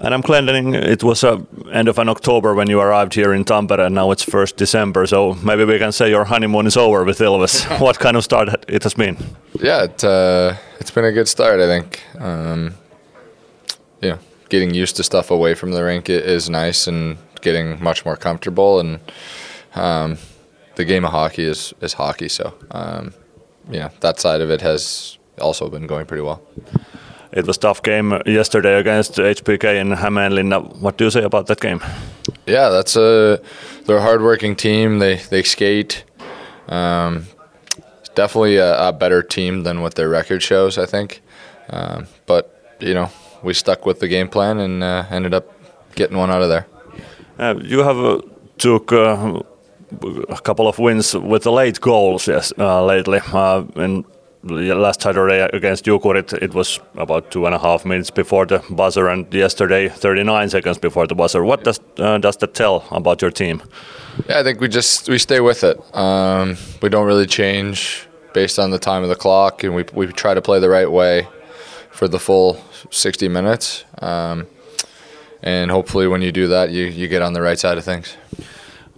Adam Clendening. It was uh, end of an October when you arrived here in Tampere, and now it's first December. So maybe we can say your honeymoon is over with Ilves. what kind of start it has been? Yeah, it, uh, it's been a good start. I think. Um, know, getting used to stuff away from the rink is nice, and getting much more comfortable. And um, the game of hockey is is hockey, so um, yeah, that side of it has also been going pretty well. It was tough game yesterday against HPK in Hämeenlinna. What do you say about that game? Yeah, that's a they're a hardworking team. They they skate. Um, definitely a, a, better team than what their record shows, I think. Um, but you know, we stuck with the game plan and uh, ended up getting one out of there. Uh, you have uh, took uh, a couple of wins with the late goals, yes, uh, lately. and last Saturday against Jukurit, it was about two and a half minutes before the buzzer, and yesterday, 39 seconds before the buzzer. What does uh, does that tell about your team? Yeah, I think we just we stay with it. Um, we don't really change based on the time of the clock, and we we try to play the right way for the full 60 minutes. Um, and hopefully, when you do that, you you get on the right side of things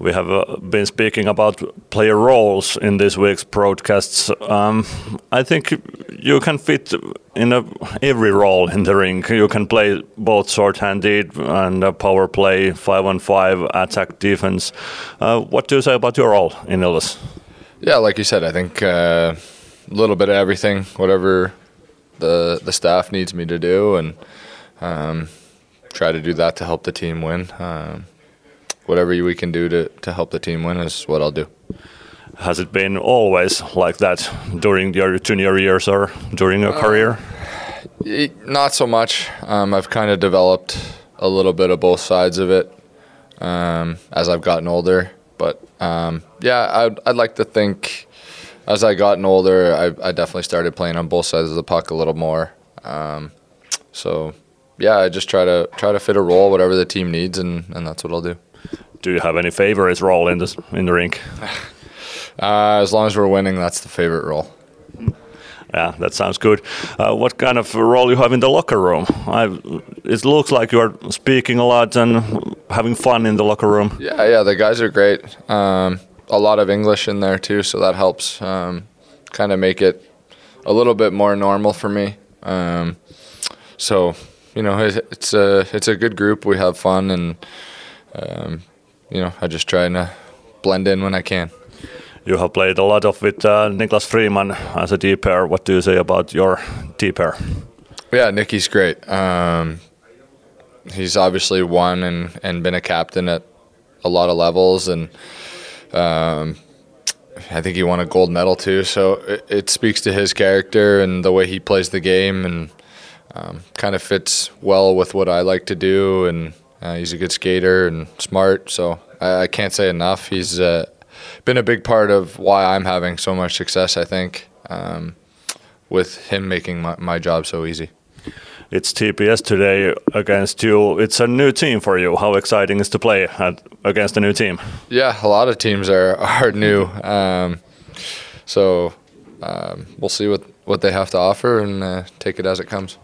we have uh, been speaking about player roles in this week's broadcasts. Um, I think you can fit in a, every role in the ring. You can play both short-handed and power play, five on five, attack, defense. Uh, what do you say about your role in Ilves? Yeah, like you said, I think uh, a little bit of everything, whatever the the staff needs me to do, and um, try to do that to help the team win. Um, whatever we can do to, to help the team win is what I'll do. Has it been always like that during your junior years or during your uh, career? Not so much. Um, I've kind of developed a little bit of both sides of it um, as I've gotten older. But um, yeah, I'd, I'd, like to think as I gotten older, I, I, definitely started playing on both sides of the puck a little more. Um, so yeah, I just try to try to fit a role, whatever the team needs, and, and that's what I'll do do you have any favorite role in the in the rink? Uh, as long as we're winning, that's the favorite role. Yeah, that sounds good. Uh, what kind of role you have in the locker room? I, it looks like you are speaking a lot and having fun in the locker room. Yeah, yeah, the guys are great. Um, a lot of English in there too, so that helps um, kind of make it a little bit more normal for me. Um, so you know, it's a it's a good group. We have fun and um, you know, I just try to blend in when I can. You have played a lot of with uh, Niklas Friman as a D pair. What do you say about your D pair? Yeah, Nicky's great. Um, he's obviously won and, and been a captain at a lot of levels, and um, I think he won a gold medal too. So it, it, speaks to his character and the way he plays the game, and um, kind of fits well with what I like to do. And uh, he's a good skater and smart, so I, I can't say enough. He's uh, been a big part of why I'm having so much success. I think um, with him making my, my job so easy. It's TPS today against you. It's a new team for you. How exciting is to play at, against a new team? Yeah, a lot of teams are are new. Um, so um, we'll see what, what they have to offer and uh, take it as it comes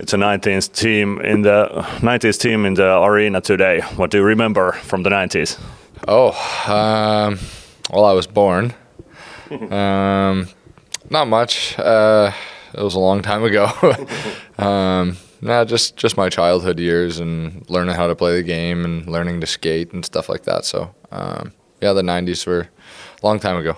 it's a 19th team in the 90s team in the arena today. What do you remember from the 90s? Oh, um, well, I was born. um, not much. Uh, it was a long time ago. um, nah, just just my childhood years and learning how to play the game and learning to skate and stuff like that. So, um, yeah, the 90s were a long time ago.